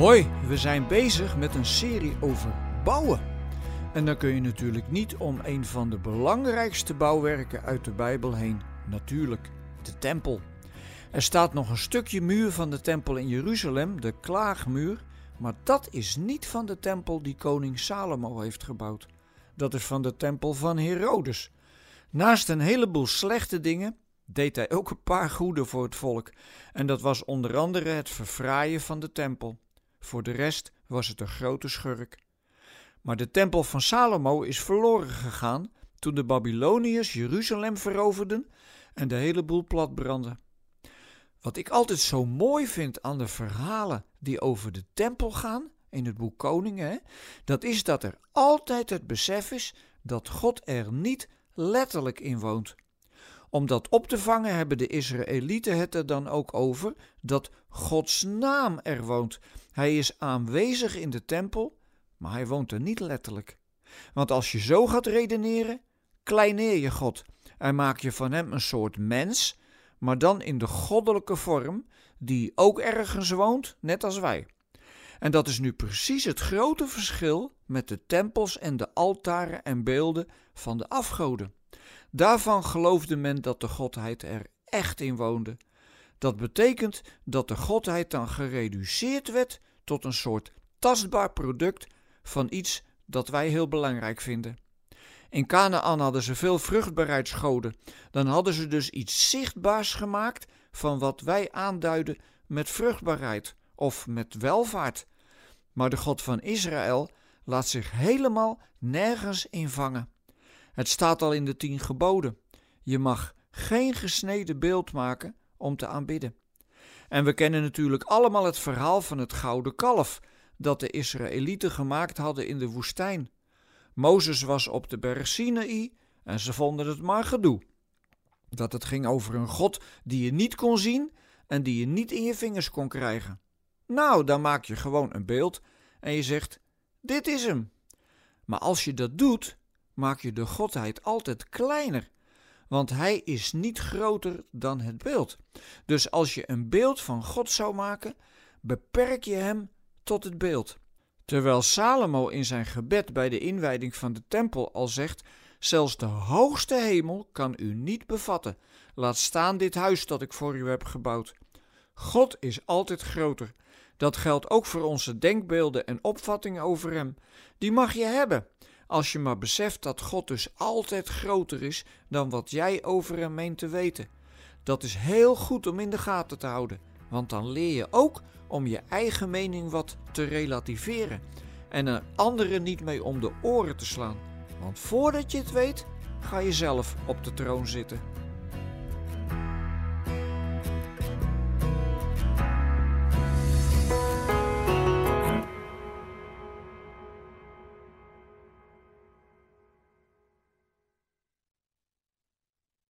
Hoi, we zijn bezig met een serie over bouwen. En dan kun je natuurlijk niet om een van de belangrijkste bouwwerken uit de Bijbel heen. Natuurlijk, de tempel. Er staat nog een stukje muur van de tempel in Jeruzalem, de klaagmuur, maar dat is niet van de tempel die koning Salomo heeft gebouwd. Dat is van de tempel van Herodes. Naast een heleboel slechte dingen deed hij ook een paar goede voor het volk. En dat was onder andere het verfraaien van de tempel. Voor de rest was het een grote schurk. Maar de tempel van Salomo is verloren gegaan toen de Babyloniërs Jeruzalem veroverden en de hele boel platbrandde. Wat ik altijd zo mooi vind aan de verhalen die over de tempel gaan, in het boek Koningen, dat is dat er altijd het besef is dat God er niet letterlijk in woont. Om dat op te vangen hebben de Israëlieten het er dan ook over dat Gods naam er woont. Hij is aanwezig in de tempel, maar hij woont er niet letterlijk. Want als je zo gaat redeneren, kleineer je God en maak je van hem een soort mens, maar dan in de goddelijke vorm, die ook ergens woont, net als wij. En dat is nu precies het grote verschil met de tempels en de altaren en beelden van de afgoden. Daarvan geloofde men dat de godheid er echt in woonde. Dat betekent dat de godheid dan gereduceerd werd tot een soort tastbaar product van iets dat wij heel belangrijk vinden. In Canaan hadden ze veel vruchtbaarheidsgoden. Dan hadden ze dus iets zichtbaars gemaakt van wat wij aanduiden met vruchtbaarheid of met welvaart. Maar de God van Israël laat zich helemaal nergens invangen. Het staat al in de tien geboden. Je mag geen gesneden beeld maken om te aanbidden. En we kennen natuurlijk allemaal het verhaal van het gouden kalf dat de Israëlieten gemaakt hadden in de woestijn. Mozes was op de berg Sinaï en ze vonden het maar gedoe. Dat het ging over een God die je niet kon zien en die je niet in je vingers kon krijgen. Nou, dan maak je gewoon een beeld en je zegt: Dit is hem. Maar als je dat doet, maak je de godheid altijd kleiner, want hij is niet groter dan het beeld. Dus als je een beeld van God zou maken, beperk je hem tot het beeld. Terwijl Salomo in zijn gebed bij de inwijding van de tempel al zegt: Zelfs de hoogste hemel kan u niet bevatten. Laat staan dit huis dat ik voor u heb gebouwd. God is altijd groter. Dat geldt ook voor onze denkbeelden en opvattingen over Hem. Die mag je hebben, als je maar beseft dat God dus altijd groter is dan wat jij over Hem meent te weten. Dat is heel goed om in de gaten te houden, want dan leer je ook om je eigen mening wat te relativeren en er anderen niet mee om de oren te slaan. Want voordat je het weet, ga je zelf op de troon zitten.